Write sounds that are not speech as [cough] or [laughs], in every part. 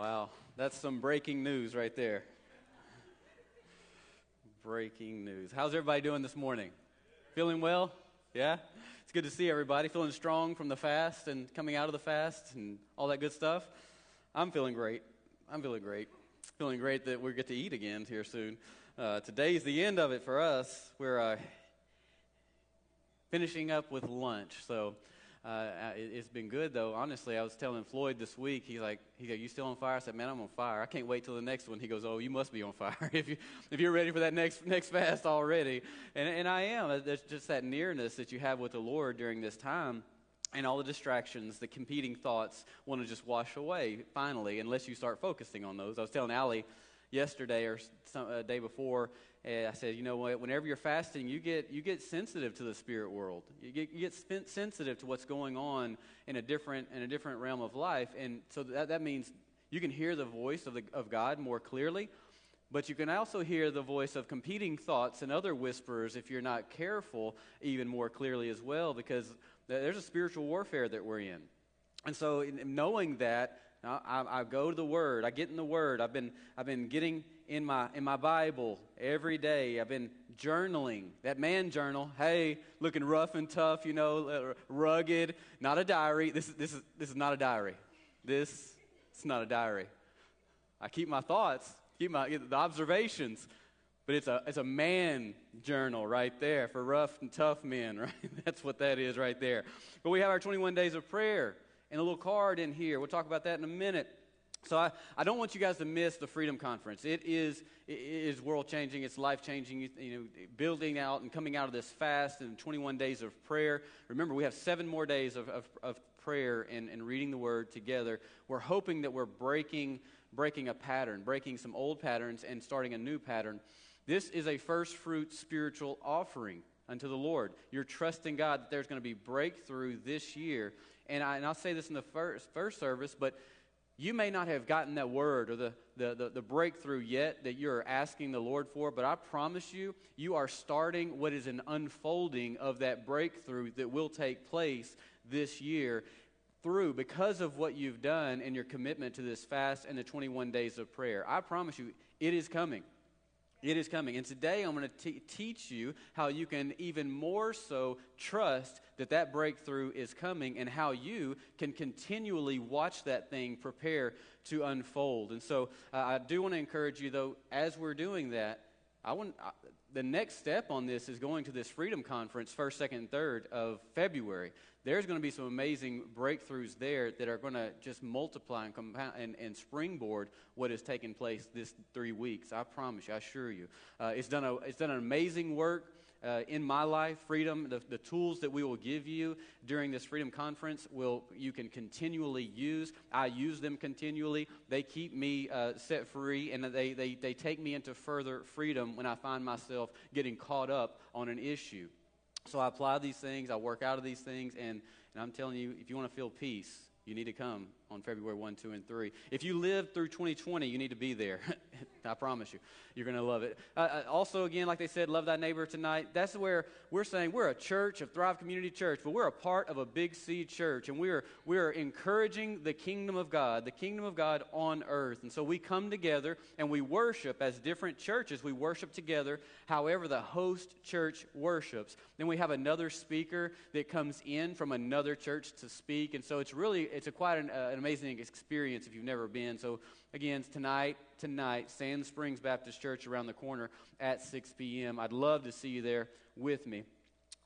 Wow, that's some breaking news right there. Breaking news. How's everybody doing this morning? Feeling well? Yeah? It's good to see everybody. Feeling strong from the fast and coming out of the fast and all that good stuff? I'm feeling great. I'm feeling great. Feeling great that we get to eat again here soon. Uh, today's the end of it for us. We're uh, finishing up with lunch. So, uh, it, has been good though. Honestly, I was telling Floyd this week. He's like, "He's like, you still on fire?" I said, "Man, I'm on fire. I can't wait till the next one." He goes, "Oh, you must be on fire [laughs] if you if you're ready for that next next fast already." And and I am. There's just that nearness that you have with the Lord during this time. And all the distractions, the competing thoughts want to just wash away finally, unless you start focusing on those. I was telling Allie yesterday or some uh, day before, uh, I said, you know what? Whenever you're fasting, you get you get sensitive to the spirit world. You get, you get sensitive to what's going on in a different in a different realm of life, and so that that means you can hear the voice of the of God more clearly. But you can also hear the voice of competing thoughts and other whispers if you're not careful, even more clearly as well, because there's a spiritual warfare that we're in. And so, knowing that, I, I, go to the Word. I get in the Word. I've been, I've been getting in my, in my Bible every day. I've been journaling. That man journal, hey, looking rough and tough, you know, uh, rugged. Not a diary. This is, this is, this is not a diary. This is not a diary. I keep my thoughts, keep my, the observations, but it's a, it's a man journal right there for rough and tough men, [laughs] right? That's what that is right there. But we have our 21 days of prayer and a little card in here. We'll talk about that in a minute. So I, I don't want you guys to miss the Freedom Conference. It is, it is world changing. It's life changing. You, you, know, building out and coming out of this fast and 21 days of prayer. Remember, we have seven more days of, of, of prayer and, and reading the Word together. We're hoping that we're breaking, breaking a pattern, breaking some old patterns and starting a new pattern. This is a first fruit spiritual offering unto the Lord. You're trusting God that there's going to be breakthrough this year. And, I, and I'll say this in the first, first service, but you may not have gotten that word or the, the, the, the, breakthrough yet that you're asking the Lord for, but I promise you, you are starting what is an unfolding of that breakthrough that will take place this year through because of what you've done and your commitment to this fast and the 21 days of prayer. I promise you, it is coming. It is coming. And today I'm going to teach you how you can even more so trust that that breakthrough is coming and how you can continually watch that thing prepare to unfold. And so uh, I do want to encourage you, though, as we're doing that, I want, uh, the next step on this is going to this Freedom Conference, first, second, and third of February. There's going to be some amazing breakthroughs there that are going to just multiply and, compound, and, and springboard what has taken place this three weeks. I promise you, I assure you. Uh, it's, done a, it's done an amazing work uh, in my life, freedom, the, the tools that we will give you during this freedom conference will you can continually use. I use them continually. They keep me uh, set free, and they, they, they take me into further freedom when I find myself getting caught up on an issue. So I apply these things, I work out of these things, and, and I'm telling you, if you want to feel peace, you need to come on February 1, 2, and 3. If you live through 2020, you need to be there. [laughs] I promise you. You're going to love it. Uh, uh, also, again, like they said, love thy neighbor tonight. That's where we're saying we're a church, a Thrive Community Church, but we're a part of a big C church, and we're, we're encouraging the kingdom of God, the kingdom of God on earth. And so we come together and we worship as different churches. We worship together however the host church worships. Then we have another speaker that comes in from another church to speak. And so it's really, it's a quite an, uh, an amazing experience if you've never been. So, again, tonight, tonight, Sand Springs Baptist Church around the corner at 6 p.m. I'd love to see you there with me.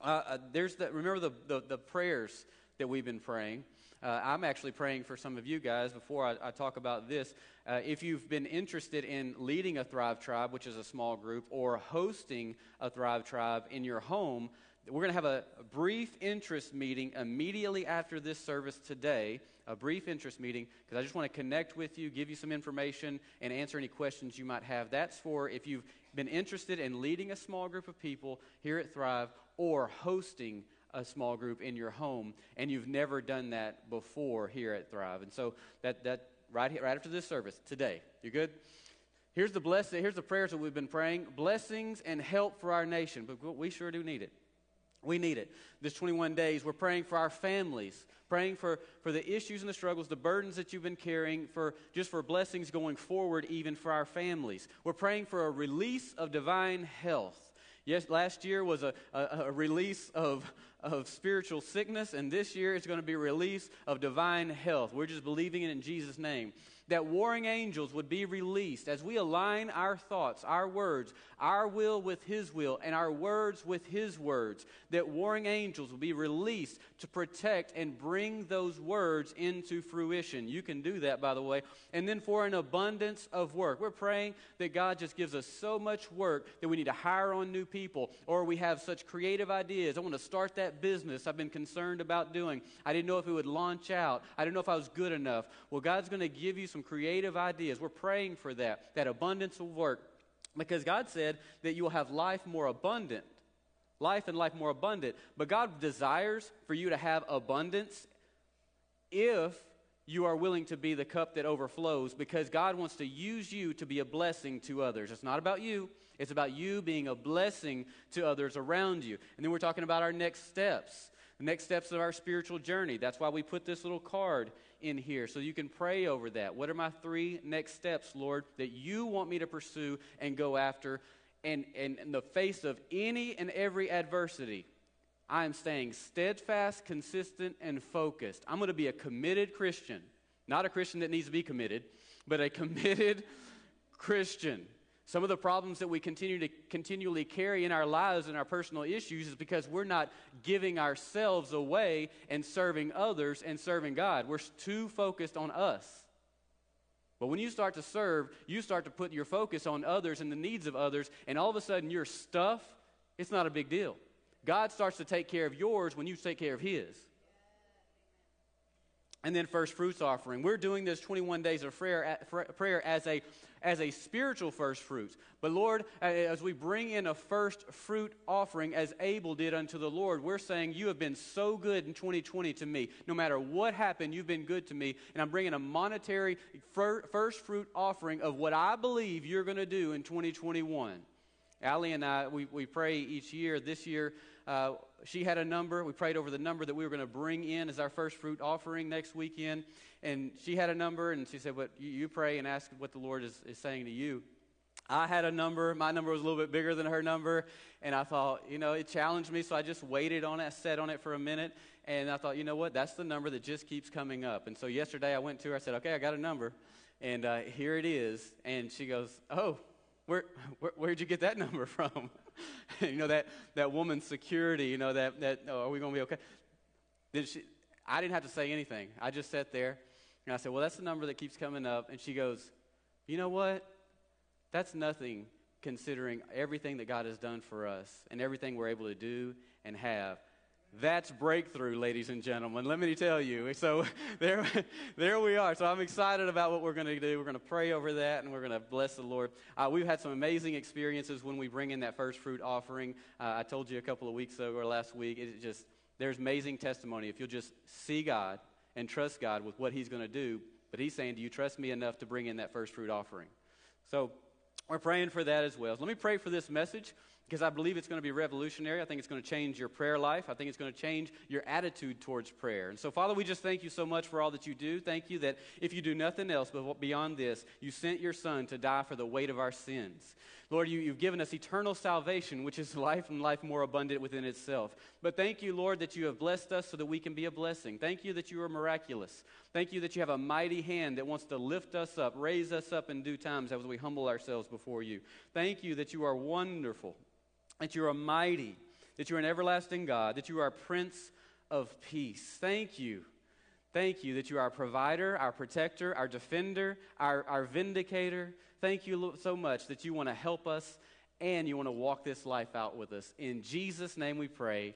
Uh, uh, there's the, remember the, the, the, prayers that we've been praying. Uh, I'm actually praying for some of you guys before I, I talk about this. Uh, if you've been interested in leading a Thrive Tribe, which is a small group, or hosting a Thrive Tribe in your home, we're going to have a, a, brief interest meeting immediately after this service today, a brief interest meeting, because I just want to connect with you, give you some information, and answer any questions you might have. That's for if you've been interested in leading a small group of people here at Thrive or hosting a small group in your home, and you've never done that before here at Thrive. And so that, that right, here, right after this service today, you good? Here's the blessing, here's the prayers that we've been praying blessings and help for our nation, but we sure do need it. We need it. This 21 days, we're praying for our families, praying for, for the issues and the struggles, the burdens that you've been carrying, for just for blessings going forward, even for our families. We're praying for a release of divine health. Yes, last year was a, a, a release of, of spiritual sickness, and this year it's going to be a release of divine health. We're just believing it in Jesus' name that warring angels would be released as we align our thoughts, our words, our will with His will, and our words with His words, that warring angels will be released to protect and bring those words into fruition. You can do that, by the way. And then for an abundance of work. We're praying that God just gives us so much work that we need to hire on new people, or we have such creative ideas. I want to start that business I've been concerned about doing. I didn't know if it would launch out, I didn't know if I was good enough. Well, God's going to give you some creative ideas. We're praying for that, that abundance of work, because God said that you will have life more abundant. Life and life more abundant. But God desires for you to have abundance if you are willing to be the cup that overflows because God wants to use you to be a blessing to others. It's not about you, it's about you being a blessing to others around you. And then we're talking about our next steps, the next steps of our spiritual journey. That's why we put this little card in here so you can pray over that. What are my three next steps, Lord, that you want me to pursue and go after? And, and in the face of any and every adversity, I am staying steadfast, consistent, and focused. I'm going to be a committed Christian. Not a Christian that needs to be committed, but a [laughs] committed Christian. Some of the problems that we continue to continually carry in our lives and our personal issues is because we're not giving ourselves away and serving others and serving God. We're too focused on us. But when you start to serve, you start to put your focus on others and the needs of others, and all of a sudden your stuff, it's not a big deal. God starts to take care of yours when you take care of His. And then first fruits offering. We're doing this 21 days of prayer, prayer as a as a spiritual first fruits. But Lord, as we bring in a first fruit offering as Abel did unto the Lord, we're saying, You have been so good in 2020 to me. No matter what happened, you've been good to me. And I'm bringing a monetary first fruit offering of what I believe you're going to do in 2021. Allie and I, we, we pray each year. This year, uh, she had a number. We prayed over the number that we were going to bring in as our first fruit offering next weekend and she had a number, and she said, "What you, you pray and ask what the Lord is, is saying to you." I had a number. My number was a little bit bigger than her number, and I thought, you know, it challenged me, so I just waited on it, sat on it for a minute, and I thought, you know what, that's the number that just keeps coming up. And so yesterday I went to her. I said, "Okay, I got a number, and uh, here it is." And she goes, "Oh, where, where where'd you get that [laughs] number from?" [laughs] you know that that woman's security. You know that that oh, are we going to be okay? Then she, I didn't have to say anything. I just sat there and I said, Well, that's the number that keeps coming up. And she goes, You know what? That's nothing considering everything that God has done for us and everything we're able to do and have. That's breakthrough, ladies and gentlemen. Let me tell you. So [laughs] there, there we are. So I'm excited about what we're going to do. We're going to pray over that and we're going to bless the Lord. Uh, we've had some amazing experiences when we bring in that first fruit offering. Uh, I told you a couple of weeks ago or last week. It just there's amazing testimony if you'll just see God and trust God with what He's going to do. But He's saying, Do you trust me enough to bring in that first fruit offering? So we're praying for that as well. So let me pray for this message because I believe it's going to be revolutionary. I think it's going to change your prayer life. I think it's going to change your attitude towards prayer. And so, Father, we just thank you so much for all that you do. Thank you that if you do nothing else but beyond this, you sent your Son to die for the weight of our sins. Lord, you, have given us eternal salvation, which is [laughs] life and life more abundant within itself. But thank you, Lord, that you have blessed us so that we can be a blessing. Thank you that you are miraculous. Thank you that you have a mighty hand that wants to lift us up, raise us up in due times as we humble ourselves before you. Thank you that you are wonderful, that you are mighty, that you are an everlasting God, that you are Prince of Peace. Thank you. Thank you that you are our provider, our protector, our defender, our, our vindicator. Thank you so much that you want to help us and you want to walk this life out with us. In Jesus' name we pray.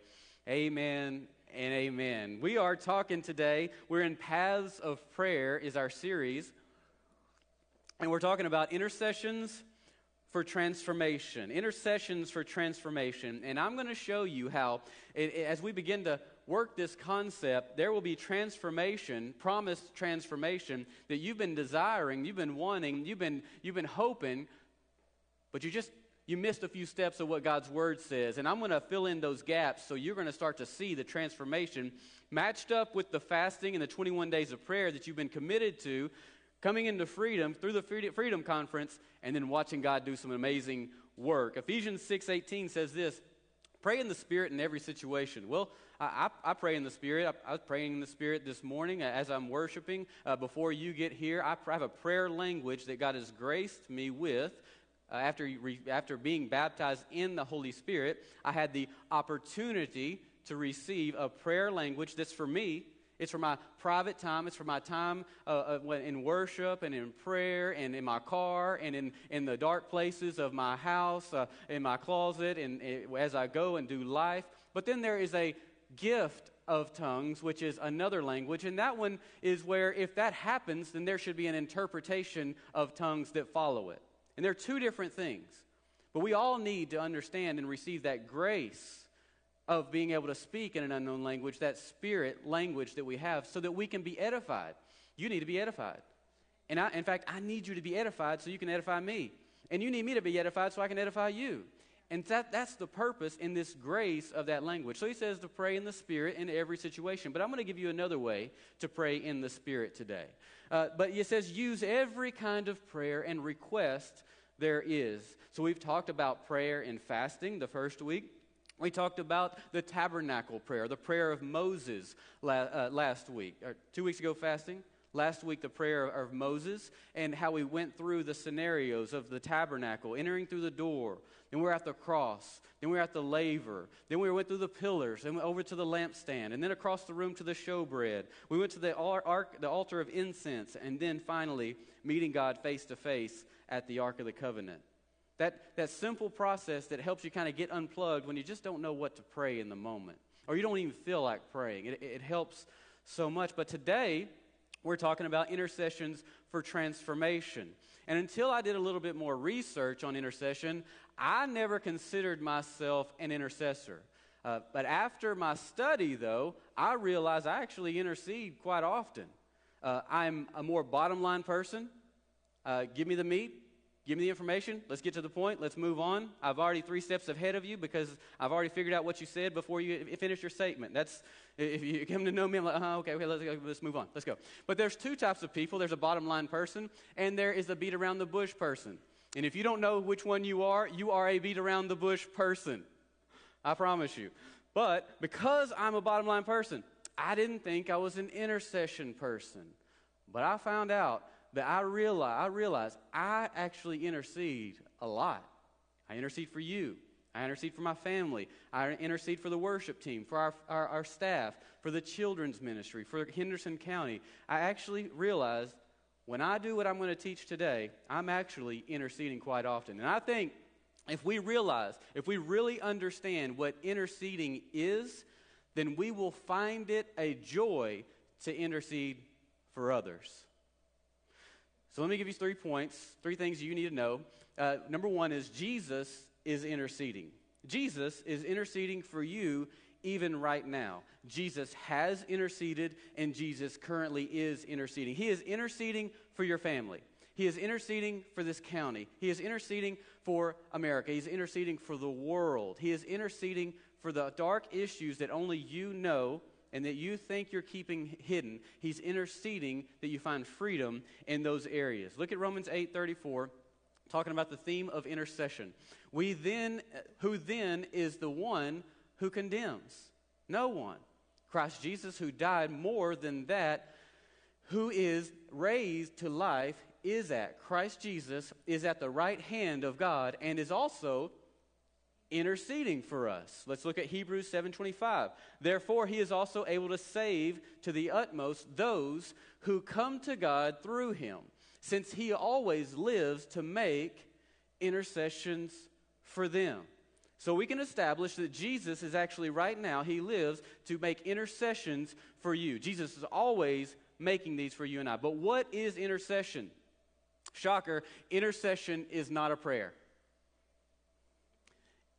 Amen and amen. We are talking today, we're in Paths of Prayer, is our series. And we're talking about intercessions for transformation. Intercessions for transformation. And I'm going to show you how, it, it, as we begin to work this concept, there will be transformation, promised transformation that you've been desiring, you've been wanting, you've been, you've been hoping, but you just you missed a few steps of what God's Word says. And I'm going to fill in those gaps so you're going to start to see the transformation matched up with the fasting and the 21 days of prayer that you've been committed to, coming into freedom through the Freedom Conference, and then watching God do some amazing work. Ephesians 6:18 says this, pray in the Spirit in every situation. Well, I, I, I pray in the Spirit. I, I, was praying in the Spirit this morning as I'm worshiping. Uh, before you get here, I, I have a prayer language that God has graced me with uh, after, after being baptized in the Holy Spirit, I had the opportunity to receive a prayer language that's for me. It's for my private time. It's for my time uh, uh, in worship and in prayer and in my car and in, in the dark places of my house, uh, in my closet, and, and as I go and do life. But then there is a gift of tongues, which is another language. And that one is where, if that happens, then there should be an interpretation of tongues that follow it. And they're two different things. But we all need to understand and receive that grace of being able to speak in an unknown language, that spirit language that we have, so that we can be edified. You need to be edified. And I, in fact, I need you to be edified so you can edify me. And you need me to be edified so I can edify you. And that, that's the purpose in this grace of that language. So he says to pray in the Spirit in every situation. But I'm going to give you another way to pray in the Spirit today. Uh, but he says use every kind of prayer and request there is. So we've talked about prayer and fasting the first week. We talked about the tabernacle prayer, the prayer of Moses uh, last week, or two weeks ago, fasting. Last week, the prayer of Moses, and how we went through the scenarios of the tabernacle, entering through the door. Then we were at the cross. Then we were at the laver. Then we went through the pillars, and over to the lampstand, and then across the room to the showbread. We went to the, ark, the altar of incense, and then finally meeting God face to face at the Ark of the Covenant. That, that simple process that helps you kind of get unplugged when you just don't know what to pray in the moment, or you don't even feel like praying. It, it helps so much. But today, we're talking about intercessions for transformation. And until I did a little bit more research on intercession, I never considered myself an intercessor. Uh, but after my study, though, I realized I actually intercede quite often. Uh, I'm a more bottom line person. Uh, give me the meat, give me the information, let's get to the point, let's move on. I've already three steps ahead of you because I've already figured out what you said before you finish your statement. That's, if you come to know me, I'm like, uh okay, okay let's, let's move on, let's go. But there's two types of people there's a bottom line person, and there is a beat around the bush person. And if you don't know which one you are, you are a beat around the bush person. I promise you. But because I'm a bottom line person, I didn't think I was an intercession person. But I found out that I realize, I realize I actually intercede a lot. I intercede for you. I intercede for my family. I intercede for the worship team, for our, our, our staff, for the children's ministry, for Henderson County. I actually realize when I do what I'm going to teach today, I'm actually interceding quite often. And I think if we realize, if we really understand what interceding is, then we will find it a joy to intercede for others. So let me give you three points, three things you need to know. Uh, number one is Jesus is interceding. Jesus is interceding for you even right now. Jesus has interceded, and Jesus currently is interceding. He is interceding for your family. He is interceding for this county. He is interceding for America. He's interceding for the world. He is interceding for the dark issues that only you know and that you think you're keeping hidden, he's interceding that you find freedom in those areas. Look at Romans 8:34 talking about the theme of intercession. We then who then is the one who condemns? No one. Christ Jesus who died more than that who is raised to life is at Christ Jesus is at the right hand of God and is also interceding for us. Let's look at Hebrews 7:25. Therefore he is also able to save to the utmost those who come to God through him, since he always lives to make intercessions for them. So we can establish that Jesus is actually right now he lives to make intercessions for you. Jesus is always making these for you and I. But what is intercession? Shocker, intercession is not a prayer.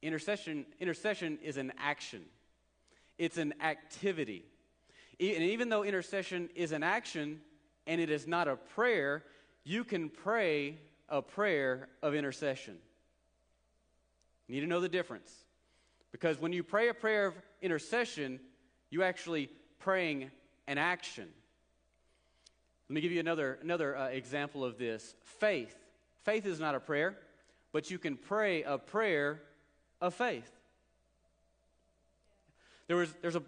Intercession, intercession is an action, it's an activity. And even though intercession is an action and it is not a prayer, you can pray a prayer of intercession. You need to know the difference. Because when you pray a prayer of intercession, you are actually praying an action. Let me give you another, another uh, example of this. Faith. Faith is not a prayer, but you can pray a prayer of faith. There was there's a,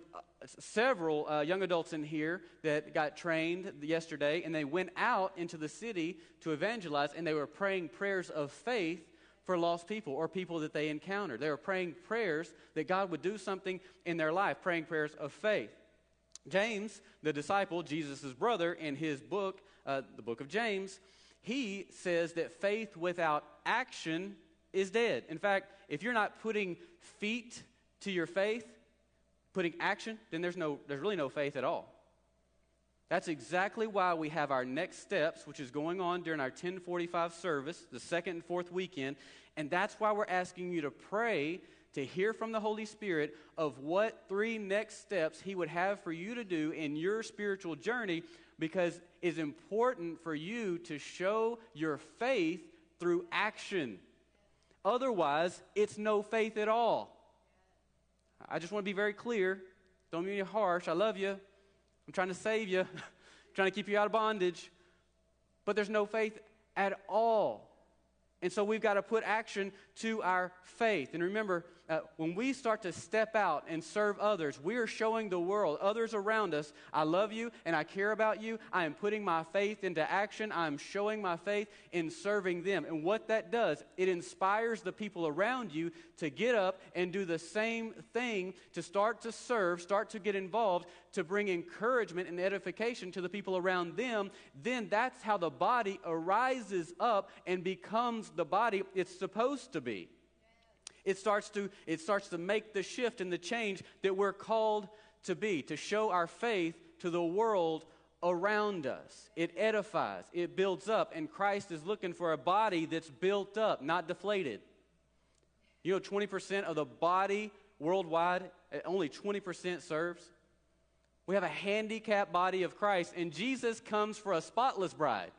several uh, young adults in here that got trained yesterday, and they went out into the city to evangelize, and they were praying prayers of faith for lost people or people that they encountered. They were praying prayers that God would do something in their life, praying prayers of faith. James, the disciple, Jesus' brother, in his book, uh, the book of James, he says that faith without action is dead. In fact, if you're not putting feet to your faith, putting action, then there's, no, there's really no faith at all. That's exactly why we have our next steps, which is going on during our 1045 service, the second and fourth weekend. And that's why we're asking you to pray to hear from the Holy Spirit of what three next steps He would have for you to do in your spiritual journey because it's important for you to show your faith through action. Otherwise, it's no faith at all. I just want to be very clear. Don't mean you harsh. I love you. I'm trying to save you, [laughs] trying to keep you out of bondage. But there's no faith at all. And so we've got to put action to our faith. And remember, uh, when we start to step out and serve others, we are showing the world, others around us, I love you and I care about you. I am putting my faith into action. I am showing my faith in serving them. And what that does, it inspires the people around you to get up and do the same thing, to start to serve, start to get involved, to bring encouragement and edification to the people around them. Then that's how the body arises up and becomes the body it's supposed to be. It starts to, it starts to make the shift and the change that we're called to be, to show our faith to the world around us. It edifies, it builds up, and Christ is looking for a body that's built up, not deflated. You know, 20% of the body worldwide, eh, only 20% serves. We have a handicapped body of Christ, and Jesus comes for a spotless bride.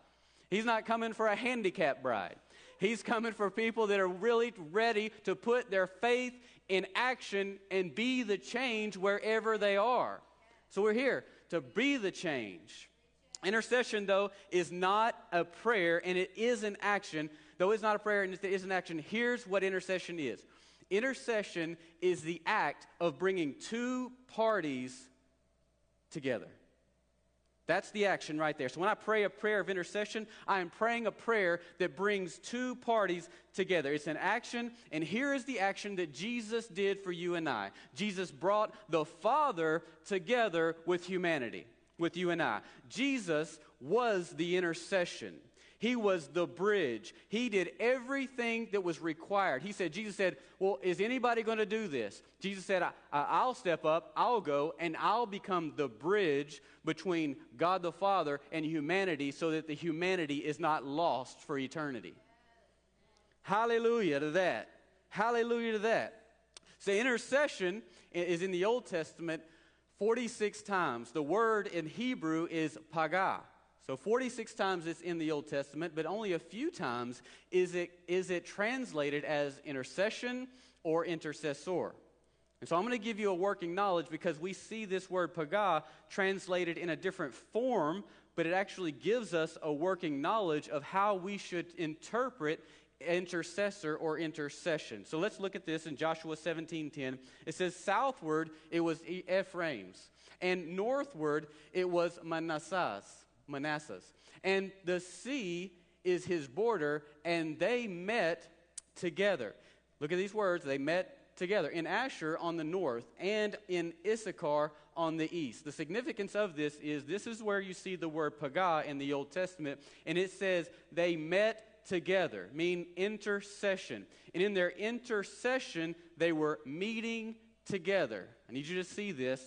He's not coming for a handicapped bride. He's coming for people that are really ready to put their faith in action and be the change wherever they are. So we're here to be the change. Intercession, though, is not a prayer and it is an action. Though it's not a prayer and it is an action, here's what intercession is intercession is the act of bringing two parties together. That's the action right there. So when I pray a prayer of intercession, I am praying a prayer that brings two parties together. It's an action, and here is the action that Jesus did for you and I. Jesus brought the Father together with humanity, with you and I. Jesus was the intercession. He was the bridge. He did everything that was required. He said, Jesus said, Well, is anybody going to do this? Jesus said, I, will step up, I'll go, and I'll become the bridge between God the Father and humanity so that the humanity is not lost for eternity. Hallelujah to that. Hallelujah to that. So, intercession is in the Old Testament 46 times. The word in Hebrew is pagah. So 46 times it's in the Old Testament, but only a few times is it, is it translated as intercession or intercessor. And so I'm going to give you a working knowledge because we see this word pagah translated in a different form, but it actually gives us a working knowledge of how we should interpret intercessor or intercession. So let's look at this in Joshua 17:10. It says southward it was Ephraim's, and northward it was Manasseh's. Manasseh. And the sea is his border, and they met together. Look at these words. They met together in Asher on the north and in Issachar on the east. The significance of this is this is where you see the word pagah in the Old Testament, and it says they met together, mean intercession. And in their intercession, they were meeting together. I need you to see this.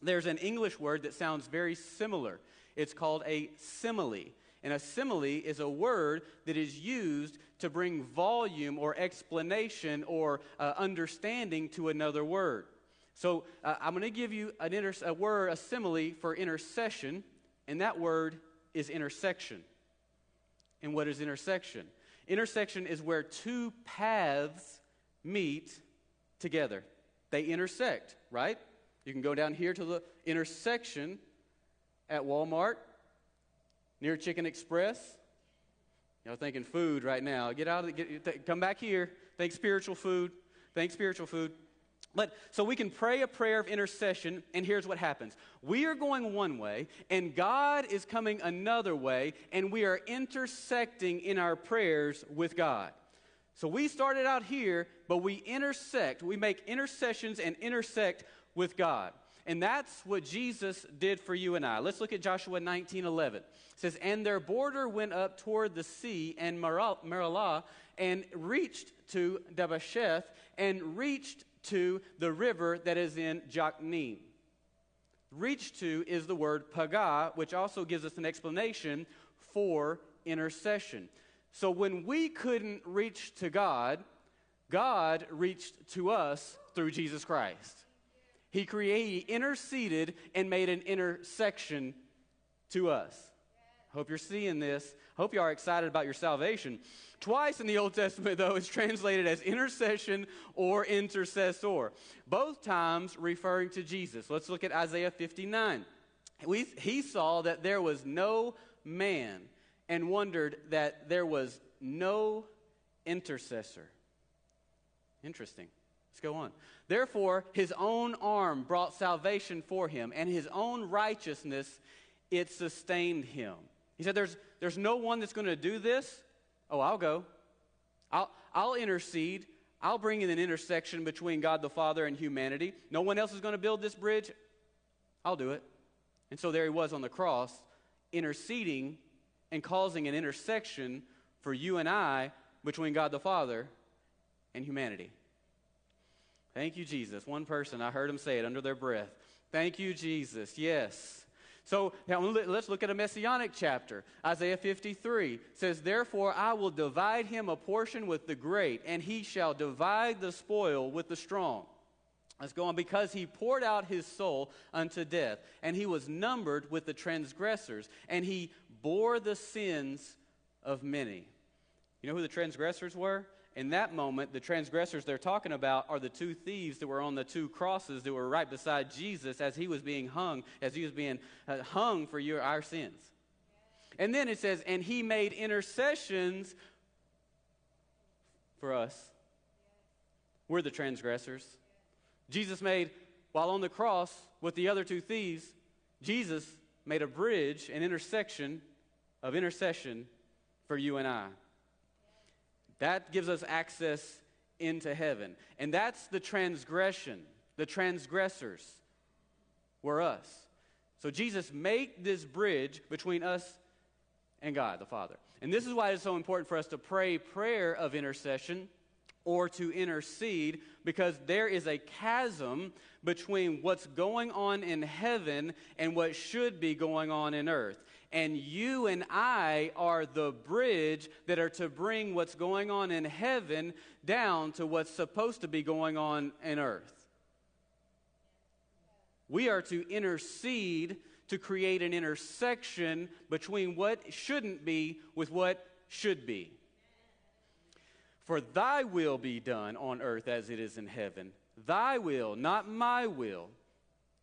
There's an English word that sounds very similar. It's called a simile. And a simile is a word that is used to bring volume or explanation or uh, understanding to another word. So uh, I'm going to give you an inter- a word, a simile for intercession, and that word is intersection. And what is intersection? Intersection is where two paths meet together. They intersect, right? You can go down here to the intersection at Walmart, near Chicken Express. Y'all thinking food right now. Get out of the, get, come back here. Think spiritual food. Think spiritual food. But so we can pray a prayer of intercession, and here's what happens. We are going one way, and God is coming another way, and we are intersecting in our prayers with God. So we started out here, but we intersect. We make intercessions and intersect with God. And that's what Jesus did for you and I. Let's look at Joshua 19 11. It says, And their border went up toward the sea and Maralah and reached to Dabasheth and reached to the river that is in Jokneam. Reach to is the word pagah, which also gives us an explanation for intercession. So when we couldn't reach to God, God reached to us through Jesus Christ. He created, he interceded and made an intersection to us. Hope you're seeing this. Hope you are excited about your salvation. Twice in the Old Testament, though, it's translated as intercession or intercessor, both times referring to Jesus. Let's look at Isaiah 59. We, he saw that there was no man and wondered that there was no intercessor. Interesting. Let's go on. Therefore, his own arm brought salvation for him, and his own righteousness, it sustained him. He said, There's, there's no one that's going to do this Oh, I'll go. I'll, I'll intercede. I'll bring in an intersection between God the Father and humanity. No one else is going to build this bridge. I'll do it. And so there he was on the cross, interceding and causing an intersection for you and I between God the Father and humanity. Thank you, Jesus. One person, I heard him say it under their breath. Thank you, Jesus. Yes. So now let's look at a messianic chapter. Isaiah 53 says, Therefore I will divide him a portion with the great, and he shall divide the spoil with the strong. Let's go on. Because he poured out his soul unto death, and he was numbered with the transgressors, and he bore the sins of many. You know who the transgressors were? In that moment, the transgressors they're talking about are the two thieves that were on the two crosses that were right beside Jesus as he was being hung, as he was being uh, hung for your, our sins. And then it says, and he made intercessions for us. We're the transgressors. Jesus made, while on the cross with the other two thieves, Jesus made a bridge, an intersection of intercession for you and I. That gives us access into heaven. And that's the transgression. The transgressors were us. So Jesus made this bridge between us and God the Father. And this is why it's so important for us to pray prayer of intercession or to intercede because there is a chasm between what's going on in heaven and what should be going on in earth. And you and I are the bridge that are to bring what's going on in heaven down to what's supposed to be going on in earth. We are to intercede to create an intersection between what shouldn't be with what should be. For thy will be done on earth as it is in heaven. Thy will, not my will.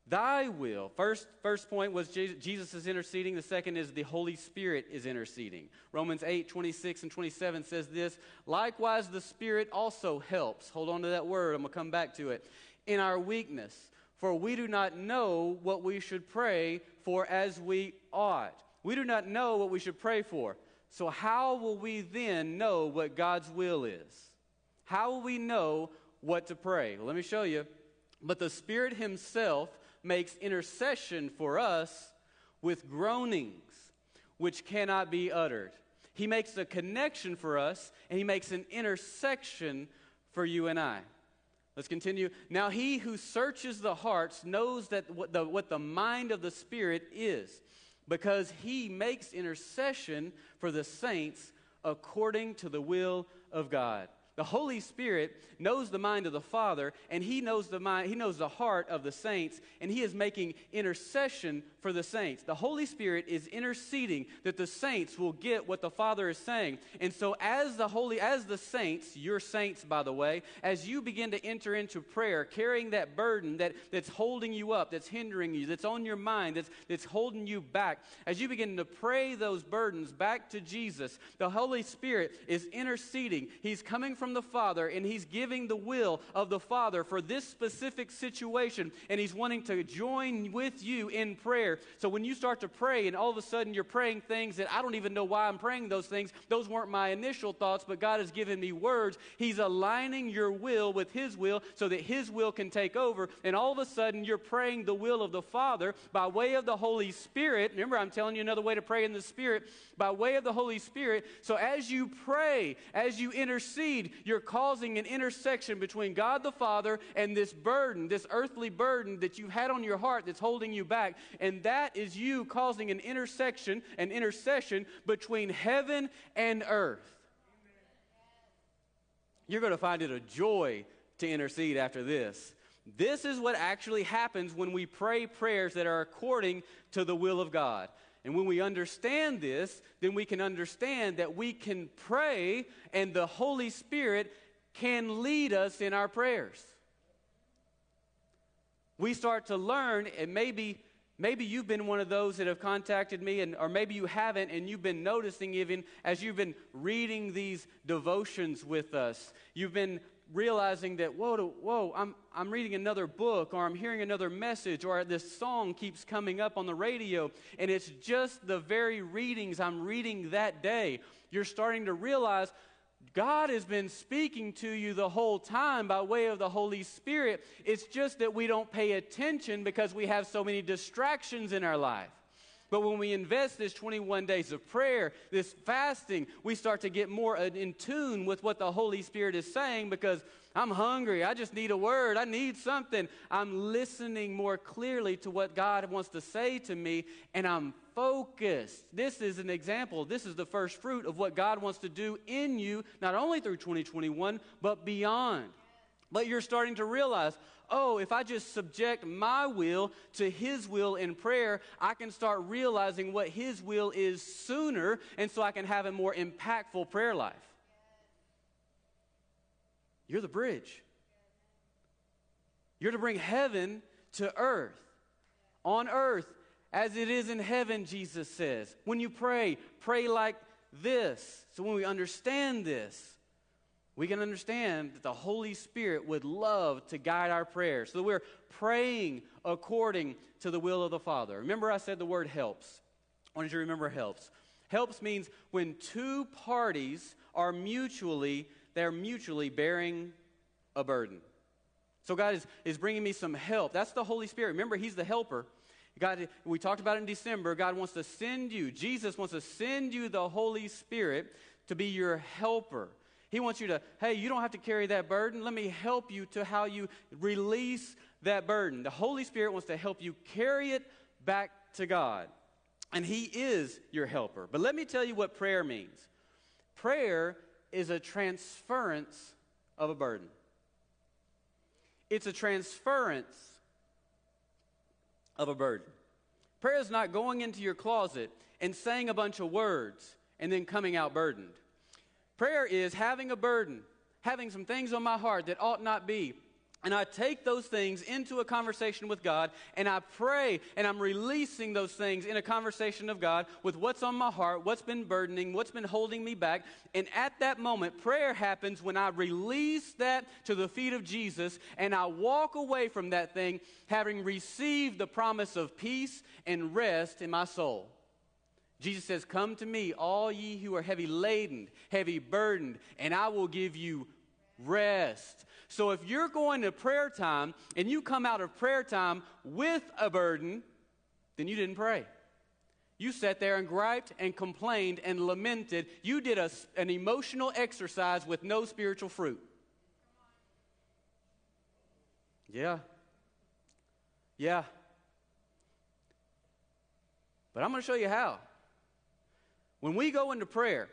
Thy will. First, first point was Jesus is interceding. The second is the Holy Spirit is interceding. Romans 8, 26 and 27 says this Likewise, the Spirit also helps. Hold on to that word. I'm going to come back to it. In our weakness. For we do not know what we should pray for as we ought. We do not know what we should pray for. So, how will we then know what God's will is? How will we know what to pray? Well, let me show you. But the Spirit Himself makes intercession for us with groanings which cannot be uttered. He makes a connection for us, and He makes an intersection for you and I. Let's continue. Now, He who searches the hearts knows that what the, what the mind of the Spirit is, because He makes intercession for the saints according to the will of God. The Holy Spirit knows the mind of the Father, and He knows the mind, He knows the heart of the saints, and He is making intercession for the saints. The Holy Spirit is interceding that the saints will get what the Father is saying. And so as the holy as the saints, your saints by the way, as you begin to enter into prayer, carrying that burden that, that's holding you up, that's hindering you, that's on your mind, that's, that's holding you back, as you begin to pray those burdens back to Jesus, the Holy Spirit is interceding. He's coming from from the Father and he's giving the will of the Father for this specific situation and he's wanting to join with you in prayer. So when you start to pray and all of a sudden you're praying things that I don't even know why I'm praying those things, those weren't my initial thoughts, but God has given me words. He's aligning your will with his will so that his will can take over. And all of a sudden you're praying the will of the Father by way of the Holy Spirit. Remember, I'm telling you another way to pray in the Spirit by way of the Holy Spirit. So as you pray, as you intercede, you're causing an intersection between God the Father and this burden, this earthly burden that you've had on your heart that's holding you back. And that is you causing an intersection, an intercession between heaven and earth. You're going to find it a joy to intercede after this. This is what actually happens when we pray prayers that are according to the will of God. And when we understand this, then we can understand that we can pray and the Holy Spirit can lead us in our prayers. We start to learn, and maybe maybe you've been one of those that have contacted me and or maybe you haven't and you've been noticing even as you've been reading these devotions with us you've been realizing that, whoa, whoa, I'm, I'm reading another book or I'm hearing another message or this song keeps coming up on the radio and it's just the very readings I'm reading that day. You're starting to realize God has been speaking to you the whole time by way of the Holy Spirit. It's just that we don't pay attention because we have so many distractions in our life. But when we invest this 21 days of prayer, this fasting, we start to get more in tune with what the Holy Spirit is saying because I'm hungry. I just need a word. I need something. I'm listening more clearly to what God wants to say to me, and I'm focused. This is an example. This is the first fruit of what God wants to do in you, not only through 2021, but beyond. But you're starting to realize, oh, if I just subject my will to His will in prayer, I can start realizing what His will is sooner, and so I can have a more impactful prayer life. You're the bridge. You're to bring heaven to earth. On earth, as it is in heaven, Jesus says. When you pray, pray like this. So when we understand this, we can understand that the Holy Spirit would love to guide our prayers. So that we're praying according to the will of the Father. Remember, I said the word helps. I want you to remember helps. Helps means when two parties are mutually, they're mutually bearing a burden. So God is, is bringing me some help. That's the Holy Spirit. Remember, He's the helper. God, we talked about it in December. God wants to send you, Jesus wants to send you the Holy Spirit to be your helper. He wants you to, hey, you don't have to carry that burden. Let me help you to how you release that burden. The Holy Spirit wants to help you carry it back to God. And He is your helper. But let me tell you what prayer means prayer is a transference of a burden, it's a transference of a burden. Prayer is not going into your closet and saying a bunch of words and then coming out burdened. Prayer is having a burden, having some things on my heart that ought not be. And I take those things into a conversation with God, and I pray, and I'm releasing those things in a conversation of God with what's on my heart, what's been burdening, what's been holding me back. And at that moment, prayer happens when I release that to the feet of Jesus, and I walk away from that thing having received the promise of peace and rest in my soul. Jesus says, Come to me, all ye who are heavy laden, heavy burdened, and I will give you rest. So if you're going to prayer time and you come out of prayer time with a burden, then you didn't pray. You sat there and griped and complained and lamented. You did a, an emotional exercise with no spiritual fruit. Yeah. Yeah. But I'm going to show you how. When we go into prayer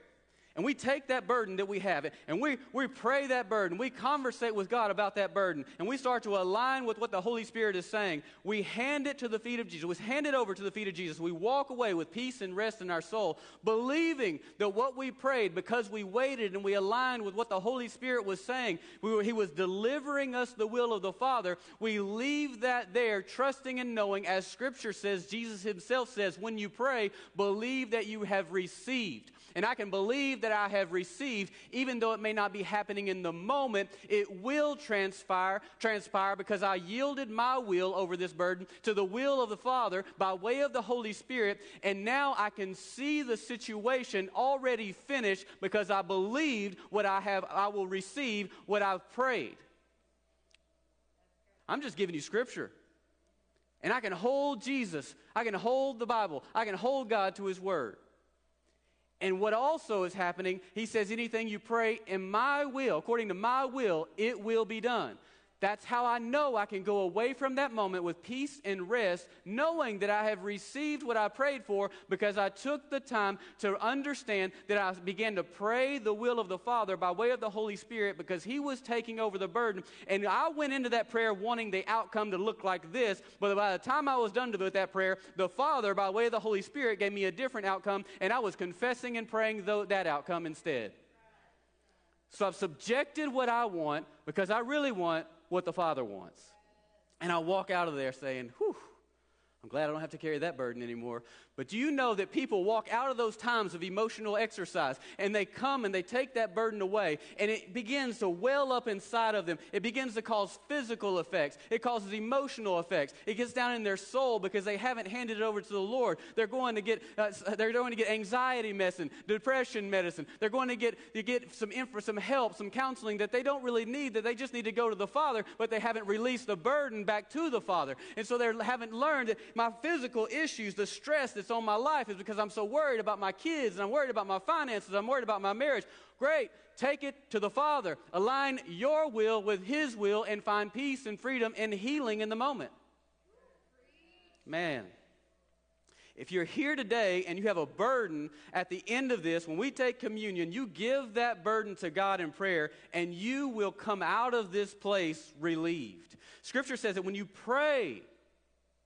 And we take that burden that we have and we, we pray that burden. We conversate with God about that burden. And we start to align with what the Holy Spirit is saying. We hand it to the feet of Jesus. We hand it over to the feet of Jesus. We walk away with peace and rest in our soul, believing that what we prayed, because we waited and we aligned with what the Holy Spirit was saying, we were, He was delivering us the will of the Father. We leave that there, trusting and knowing, as Scripture says, Jesus Himself says, when you pray, believe that you have received. And I can believe that I have received, even though it may not be happening in the moment, it will transpire, transpire because I yielded my will over this burden to the will of the Father by way of the Holy Spirit. And now I can see the situation already finished because I believed what I have, I will receive what I've prayed. I'm just giving you scripture. And I can hold Jesus. I can hold the Bible. I can hold God to His Word. And what also is happening, he says, anything you pray in my will, according to my will, it will be done. That's how I know I can go away from that moment with peace and rest, knowing that I have received what I prayed for because I took the time to understand that I began to pray the will of the Father by way of the Holy Spirit because He was taking over the burden. And I went into that prayer wanting the outcome to look like this, but by the time I was done with that prayer, the Father, by way of the Holy Spirit, gave me a different outcome, and I was confessing and praying that outcome instead. So I've subjected what I want because I really want what the Father wants. And I walk out of there saying, whew, I'm glad I don't have to carry that burden anymore. But do you know that people walk out of those times of emotional exercise and they come and they take that burden away and it begins to well up inside of them. It begins to cause physical effects, it causes emotional effects. It gets down in their soul because they haven't handed it over to the Lord. They're going to get, uh, they're going to get anxiety medicine, depression medicine. They're going to get, to get some, info, some help, some counseling that they don't really need, that they just need to go to the Father, but they haven't released the burden back to the Father. And so they haven't learned that my physical issues, the stress, that's on my life is because I'm so worried about my kids and I'm worried about my finances, I'm worried about my marriage. Great. Take it to the Father. Align your will with His will and find peace and freedom and healing in the moment. Man. If you're here today and you have a burden at the end of this, when we take communion, you give that burden to God in prayer and you will come out of this place relieved. Scripture says that when you pray,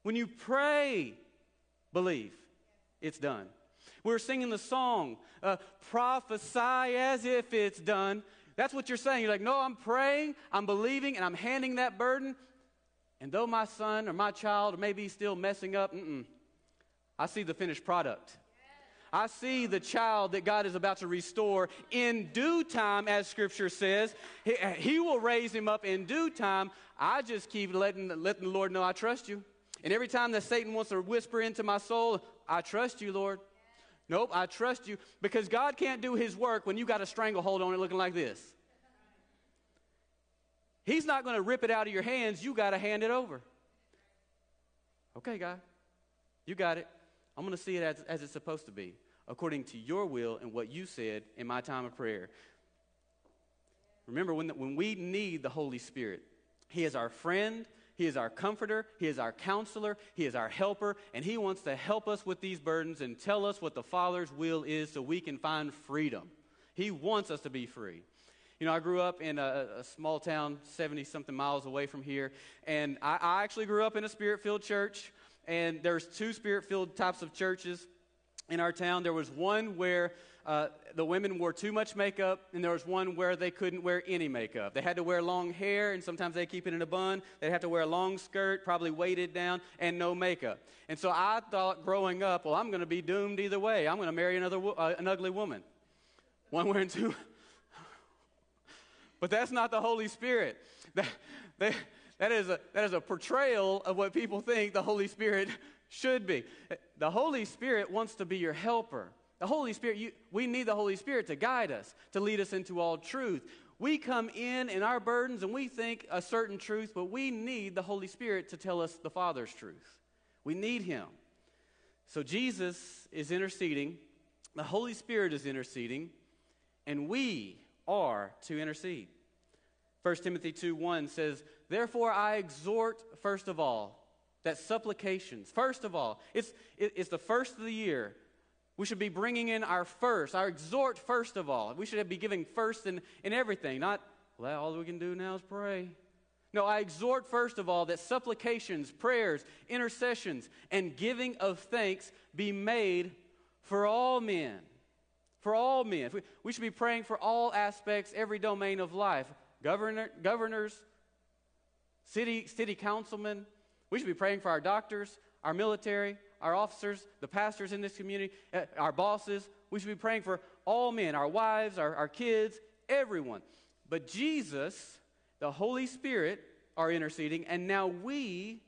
when you pray, believe it's done. We are singing the song, uh, prophesy as if it's done. That's what you're saying. You're like, no, I'm praying, I'm believing, and I'm handing that burden. And though my son or my child may be still messing up, I see the finished product. I see the child that God is about to restore in due time, as Scripture says. He, he will raise him up in due time. I just keep letting, letting the Lord know I trust you. And every time that Satan wants to whisper into my soul, I trust you, Lord. Nope, I trust you because God can't do his work when you got a stranglehold on it looking like this. He's not going to rip it out of your hands. You got to hand it over. Okay, God, you got it. I'm going to see it as, as it's supposed to be, according to your will and what you said in my time of prayer. Remember, when, the, when we need the Holy Spirit, He is our friend, he is our comforter, He is our counselor, He is our helper, and He wants to help us with these burdens and tell us what the Father's will is so we can find freedom. He wants us to be free. You know, I grew up in a, a small town, 70 something miles away from here, and I, I actually grew up in a spirit filled church, and there's two spirit filled types of churches in our town. There was one where uh, the women wore too much makeup, and there was one where they couldn't wear any makeup. They had to wear long hair, and sometimes they keep it in a bun. They'd have to wear a long skirt, probably weighted down, and no makeup. And so I thought growing up, well, I'm going to be doomed either way. I'm going to marry another uh, an ugly woman. One wearing two. [laughs] but that's not the Holy Spirit. That, that, is a, that is a portrayal of what people think the Holy Spirit should be. The Holy Spirit wants to be your helper. The Holy Spirit, you, we need the Holy Spirit to guide us, to lead us into all truth. We come in in our burdens and we think a certain truth, but we need the Holy Spirit to tell us the Father's truth. We need Him. So Jesus is interceding, the Holy Spirit is interceding, and we are to intercede. 1 Timothy 2 1 says, Therefore I exhort, first of all, that supplications, first of all, it's, it, it's the first of the year We should be bringing in our first, our exhort first of all. We should be giving first in, in everything, not, well, all we can do now is pray. No, I exhort first of all that supplications, prayers, intercessions, and giving of thanks be made for all men. For all men. We should be praying for all aspects, every domain of life. Governor, governors, city, city councilmen. We should be praying for our doctors, our military, our officers, the pastors in this community, eh, our bosses. We should be praying for all men, our wives, our, our kids, everyone. But Jesus, the Holy Spirit, are interceding, and now we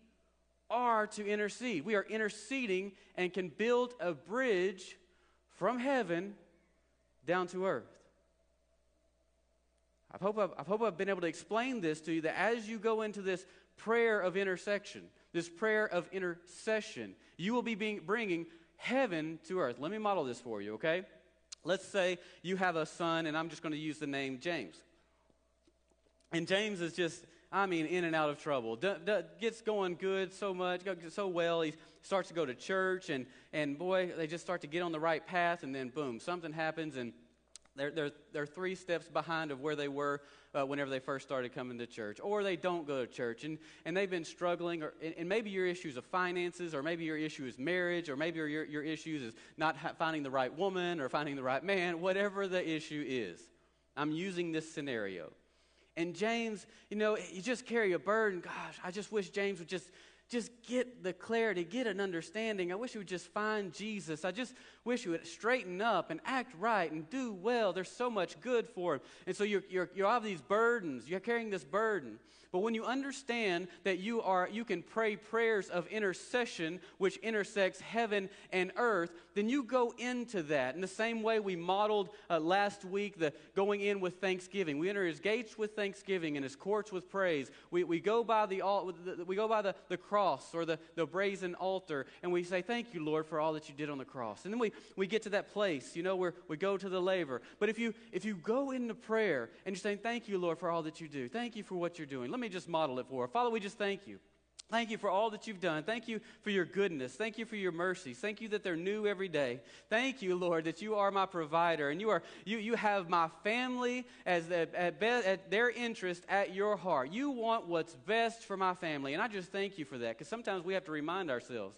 are to intercede. We are interceding and can build a bridge from heaven down to earth. I hope I've, I hope I've been able to explain this to you that as you go into this prayer of intersection, this prayer of intercession, you will be being, bringing heaven to earth. Let me model this for you, okay? Let's say you have a son, and I'm just going to use the name James. And James is just, I mean, in and out of trouble. D- d- gets going good so much, so well. He starts to go to church, and, and boy, they just start to get on the right path, and then boom, something happens, and they're, they're, they're three steps behind of where they were uh, whenever they first started coming to church. Or they don't go to church and, and they've been struggling. Or, and, and maybe your issue is finances, or maybe your issue is marriage, or maybe your, your issues is not ha- finding the right woman or finding the right man, whatever the issue is. I'm using this scenario. And James, you know, you just carry a burden. Gosh, I just wish James would just just get the clarity, get an understanding. I wish you would just find Jesus. I just wish you would straighten up and act right and do well. There's so much good for him. And so you're, you're, you have these burdens. You're carrying this burden. But when you understand that you are you can pray prayers of intercession which intersects heaven and earth, then you go into that. In the same way we modeled uh, last week the going in with thanksgiving. We enter his gates with thanksgiving and his courts with praise. We, we go by the we go by the, the cross or the, the brazen altar and we say, Thank you, Lord, for all that you did on the cross. And then we, we get to that place, you know, where we go to the laver. But if you if you go into prayer and you're saying, Thank you, Lord, for all that you do, thank you for what you're doing. Let me just model it for her. Father, we just thank you. Thank you for all that you've done. Thank you for your goodness. Thank you for your mercies. Thank you that they're new every day. Thank you, Lord, that you are my provider and you are you you have my family as at, at their interest at your heart. You want what's best for my family, and I just thank you for that. Because sometimes we have to remind ourselves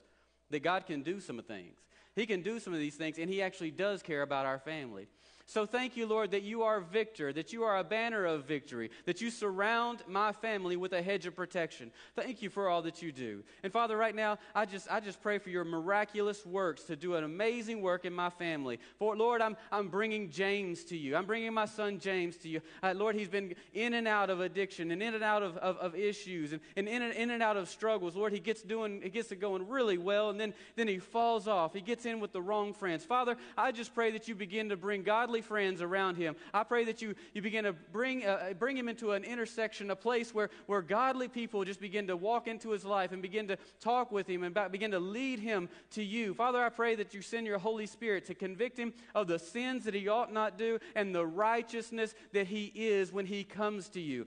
that God can do some things. He can do some of these things, and He actually does care about our family. So thank you, Lord, that you are victor, that you are a banner of victory, that you surround my family with a hedge of protection. Thank you for all that you do. And Father, right now, I just, I just pray for your miraculous works to do an amazing work in my family. For Lord, I'm, I'm bringing James to you. I'm bringing my son James to you. Uh, Lord, he's been in and out of addiction and in and out of, of, of issues and, and in, and, in and out of struggles. Lord, he gets doing, he gets it going really well, and then, then he falls off. He gets in with the wrong friends. Father, I just pray that you begin to bring godly friends around him. I pray that you, you begin to bring, uh, bring him into an intersection, a place where, where godly people just begin to walk into his life and begin to talk with him and begin to lead him to you. Father, I pray that you send your Holy Spirit to convict him of the sins that he ought not do and the righteousness that he is when he comes to you.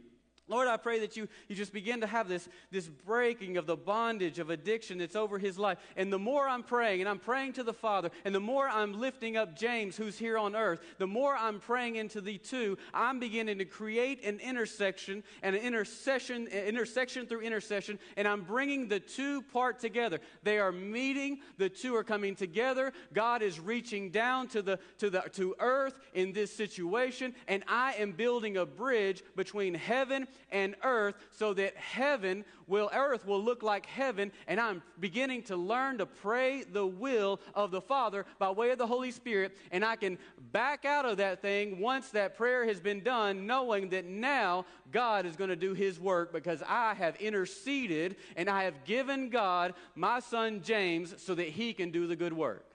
Lord, I pray that you, you just begin to have this, this breaking of the bondage of addiction that's over his life. And the more I'm praying, and I'm praying to the Father, and the more I'm lifting up James, who's here on earth, the more I'm praying into the two, I'm beginning to create an intersection and an intercession, intersection through intercession, and I'm bringing the two part together. They are meeting, the two are coming together. God is reaching down to the to the to earth in this situation, and I am building a bridge between heaven and earth so that heaven will, earth will look like heaven. And I'm beginning to learn to pray the will of the Father by way of the Holy Spirit. And I can back out of that thing once that prayer has been done, knowing that now God is going to do his work because I have interceded and I have given God my son James so that he can do the good work.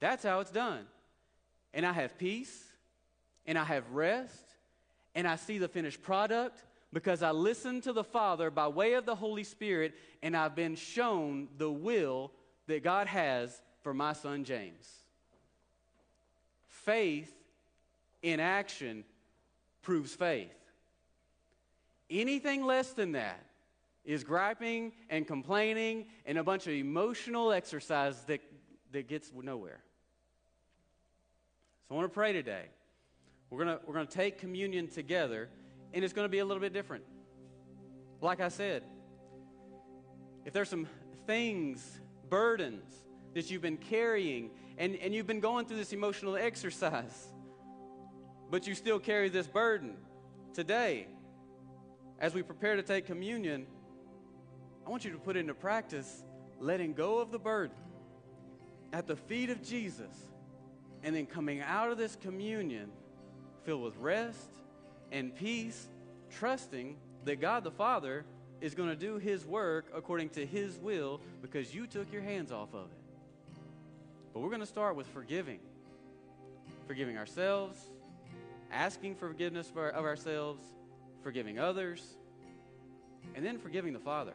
That's how it's done. And I have peace and I have rest and I see the finished product because I listened to the Father by way of the Holy Spirit and I've been shown the will that God has for my son James. Faith in action proves faith. Anything less than that is griping and complaining and a bunch of emotional exercise that that gets nowhere. So I want to pray today. We're going we're to take communion together, and it's going to be a little bit different. Like I said, if there's some things, burdens that you've been carrying, and, and you've been going through this emotional exercise, but you still carry this burden today, as we prepare to take communion, I want you to put into practice letting go of the burden at the feet of Jesus and then coming out of this communion filled with rest and peace, trusting that God the Father is going to do His work according to His will because you took your hands off of it. But we're going to start with forgiving. Forgiving ourselves, asking forgiveness for, of ourselves, forgiving others, and then forgiving the Father.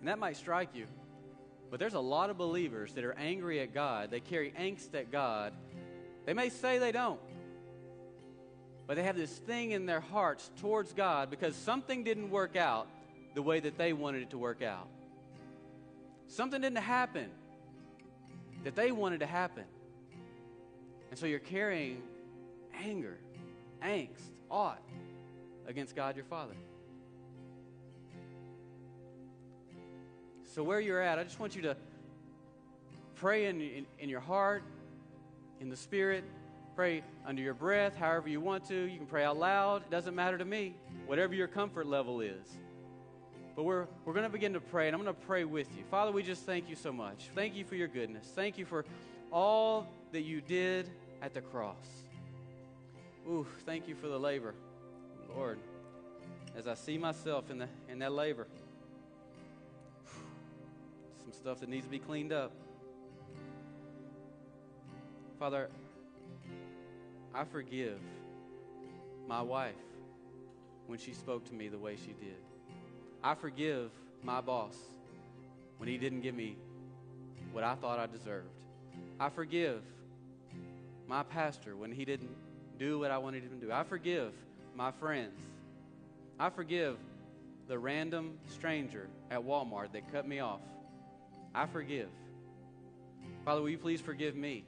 And that might strike you, but there's a lot of believers that are angry at God. They carry angst at God. They may say they don't, but they have this thing in their hearts towards God because something didn't work out the way that they wanted it to work out. Something didn't happen that they wanted to happen. And so you're carrying anger, angst, ought against God your Father. So, where you're at, I just want you to pray in, in, in, your heart, in the Spirit, pray under your breath, however you want to. You can pray out loud. It doesn't matter to me, whatever your comfort level is. But we're, we're going to begin to pray, and I'm going to pray with you. Father, we just thank you so much. Thank you for your goodness. Thank you for all that you did at the cross. Ooh, thank you for the laver, Lord. As I see myself in, the, in that laver, [sighs] some stuff that needs to be cleaned up. Father, I forgive my wife when she spoke to me the way she did. I forgive my boss when he didn't give me what I thought I deserved. I forgive my pastor when he didn't do what I wanted him to do. I forgive my friends. I forgive the random stranger at Walmart that cut me off. I forgive. Father, will you please forgive me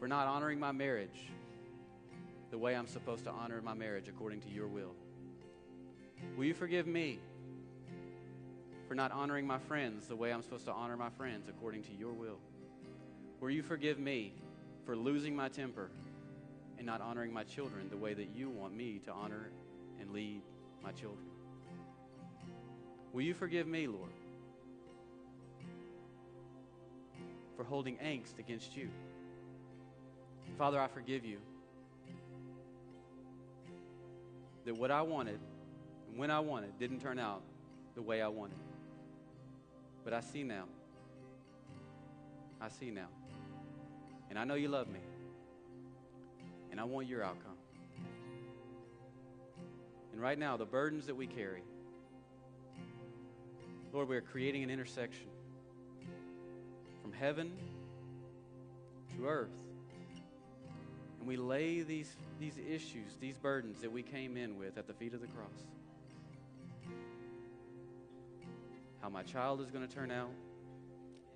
for not honoring my marriage the way I'm supposed to honor my marriage according to your will? Will you forgive me for not honoring my friends the way I'm supposed to honor my friends according to your will? Will you forgive me for losing my temper and not honoring my children the way that you want me to honor and lead my children? Will you forgive me, Lord, for holding angst against you? Father, I forgive you that what I wanted and when I wanted didn't turn out the way I wanted. But I see now. I see now. And I know you love me. And I want your outcome. And right now, the burdens that we carry, Lord, we are creating an intersection from heaven to earth. And we lay these, these issues, these burdens that we came in with at the feet of the cross. How my child is going to turn out,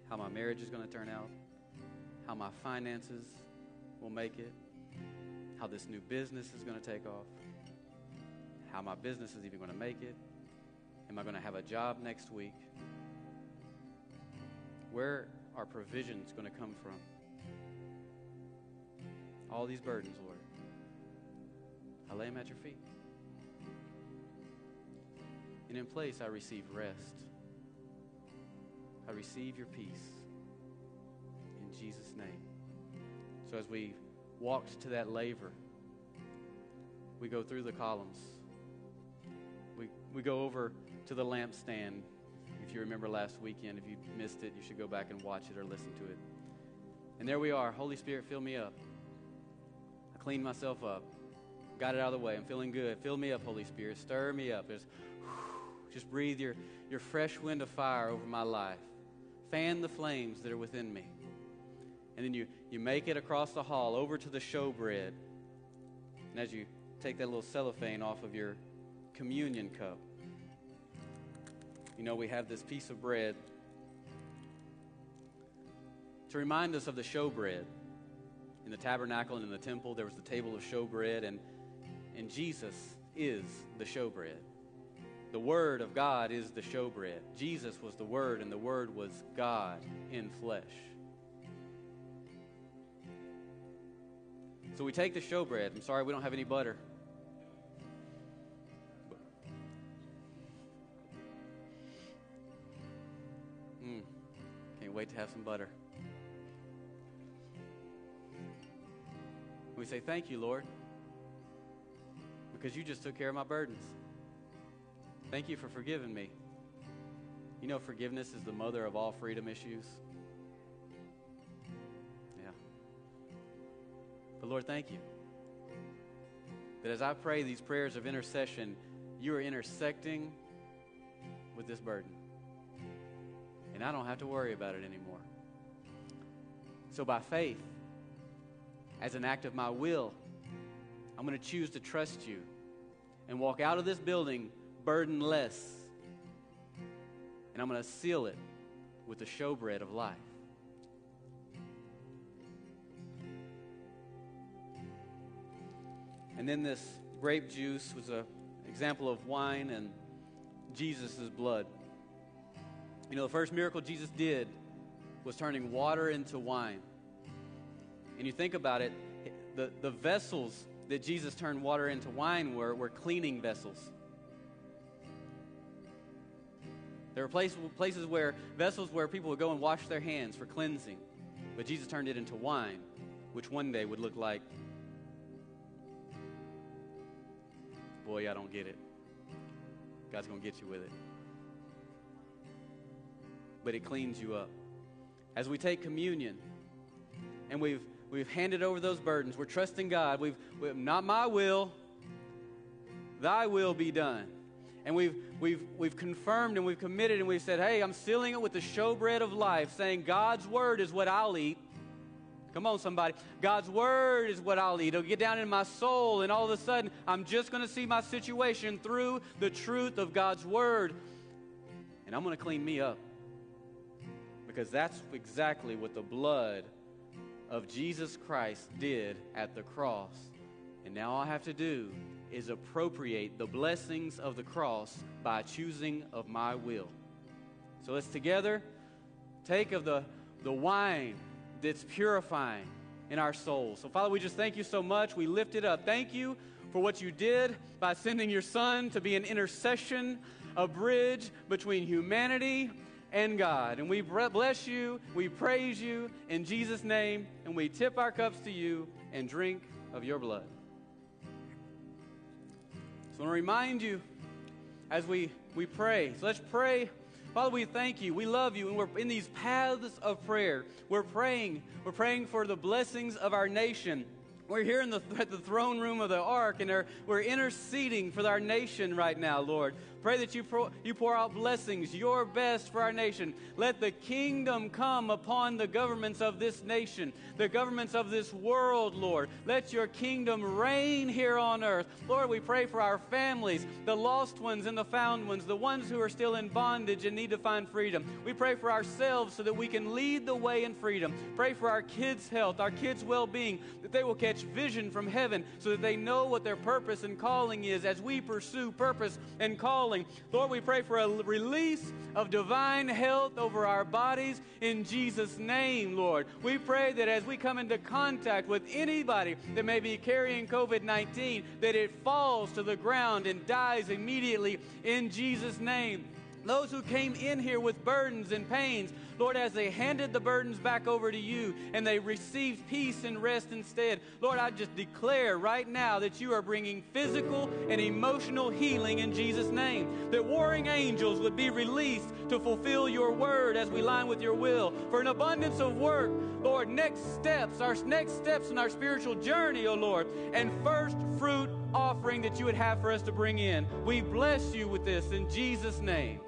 how my marriage is going to turn out, how my finances will make it, how this new business is going to take off, how my business is even going to make it. Am I going to have a job next week? Where are provisions going to come from? All these burdens, Lord. I lay them at your feet. And in place, I receive rest. I receive your peace. In Jesus' name. So as we walked to that laver, we go through the columns. We, we go over to the lampstand. If you remember last weekend, if you missed it, you should go back and watch it or listen to it. And there we are. Holy Spirit, fill me up. Cleaned myself up. Got it out of the way. I'm feeling good. Fill me up, Holy Spirit. Stir me up. Just, just breathe your, your fresh wind of fire over my life. Fan the flames that are within me and then you, you make it across the hall over to the showbread. And as you take that little cellophane off of your communion cup, you know, we have this piece of bread to remind us of the showbread. In the tabernacle and in the temple, there was the table of showbread, and, and Jesus is the showbread. The Word of God is the showbread. Jesus was the Word, and the Word was God in flesh. So we take the showbread. I'm sorry we don't have any butter. Mm, can't wait to have some butter. We say, Thank you, Lord, because you just took care of my burdens. Thank you for forgiving me. You know, forgiveness is the mother of all freedom issues. Yeah. But Lord, thank you. That as I pray these prayers of intercession, you are intersecting with this burden. And I don't have to worry about it anymore. So by faith, as an act of my will, I'm going to choose to trust you and walk out of this building burdenless. And I'm going to seal it with the showbread of life. And then this grape juice was an example of wine and Jesus' blood. You know, the first miracle Jesus did was turning water into wine. And you think about it, the, the vessels that Jesus turned water into wine were, were cleaning vessels. There were places, places where vessels where people would go and wash their hands for cleansing, but Jesus turned it into wine, which one day would look like, boy, I don't get it. God's going to get you with it. But it cleans you up. As we take communion and we've, we've handed over those burdens, we're trusting God. We've, we've not my will, thy will be done and we've, we've, we've confirmed and we've committed and we've said, hey, I'm sealing it with the showbread of life, saying God's word is what I'll eat. Come on, somebody. God's word is what I'll eat. It'll get down in my soul, and all of a sudden, I'm just going to see my situation through the truth of God's word. And I'm going to clean me up. Because that's exactly what the blood of Jesus Christ did at the cross. And now all I have to do is appropriate the blessings of the cross by choosing of my will. So let's together take of the, the wine that's purifying in our souls. So, Father, we just thank you so much. We lift it up. Thank you for what you did by sending your Son to be an intercession, a bridge between humanity and God. And we bless you, we praise you in Jesus' name, and we tip our cups to you and drink of your blood. So I want to remind you as we, we pray. So let's pray. Father, we thank you. We love you. And we're in these paths of prayer. We're praying. We're praying for the blessings of our nation. We're here in the, at the throne room of the ark, and we're interceding for our nation right now, Lord. Pray that you, pour, you pour out blessings, your best for our nation. Let the kingdom come upon the governments of this nation, the governments of this world, Lord. Let your kingdom reign here on earth. Lord, we pray for our families, the lost ones and the found ones, the ones who are still in bondage and need to find freedom. We pray for ourselves so that we can lead the way in freedom. Pray for our kids' health, our kids' well being, that they will catch vision from heaven so that they know what their purpose and calling is as we pursue purpose and calling Lord, we pray for a release of divine health over our bodies in Jesus' name, Lord. We pray that as we come into contact with anybody that may be carrying COVID 19, that it falls to the ground and dies immediately in Jesus' name. Those who came in here with burdens and pains, Lord, as they handed the burdens back over to you and they received peace and rest instead, Lord, I just declare right now that you are bringing physical and emotional healing in Jesus' name. That warring angels would be released to fulfill your word as we line with your will. For an abundance of work, Lord, next steps, our next steps in our spiritual journey, oh Lord, and first fruit offering that you would have for us to bring in. We bless you with this in Jesus' name.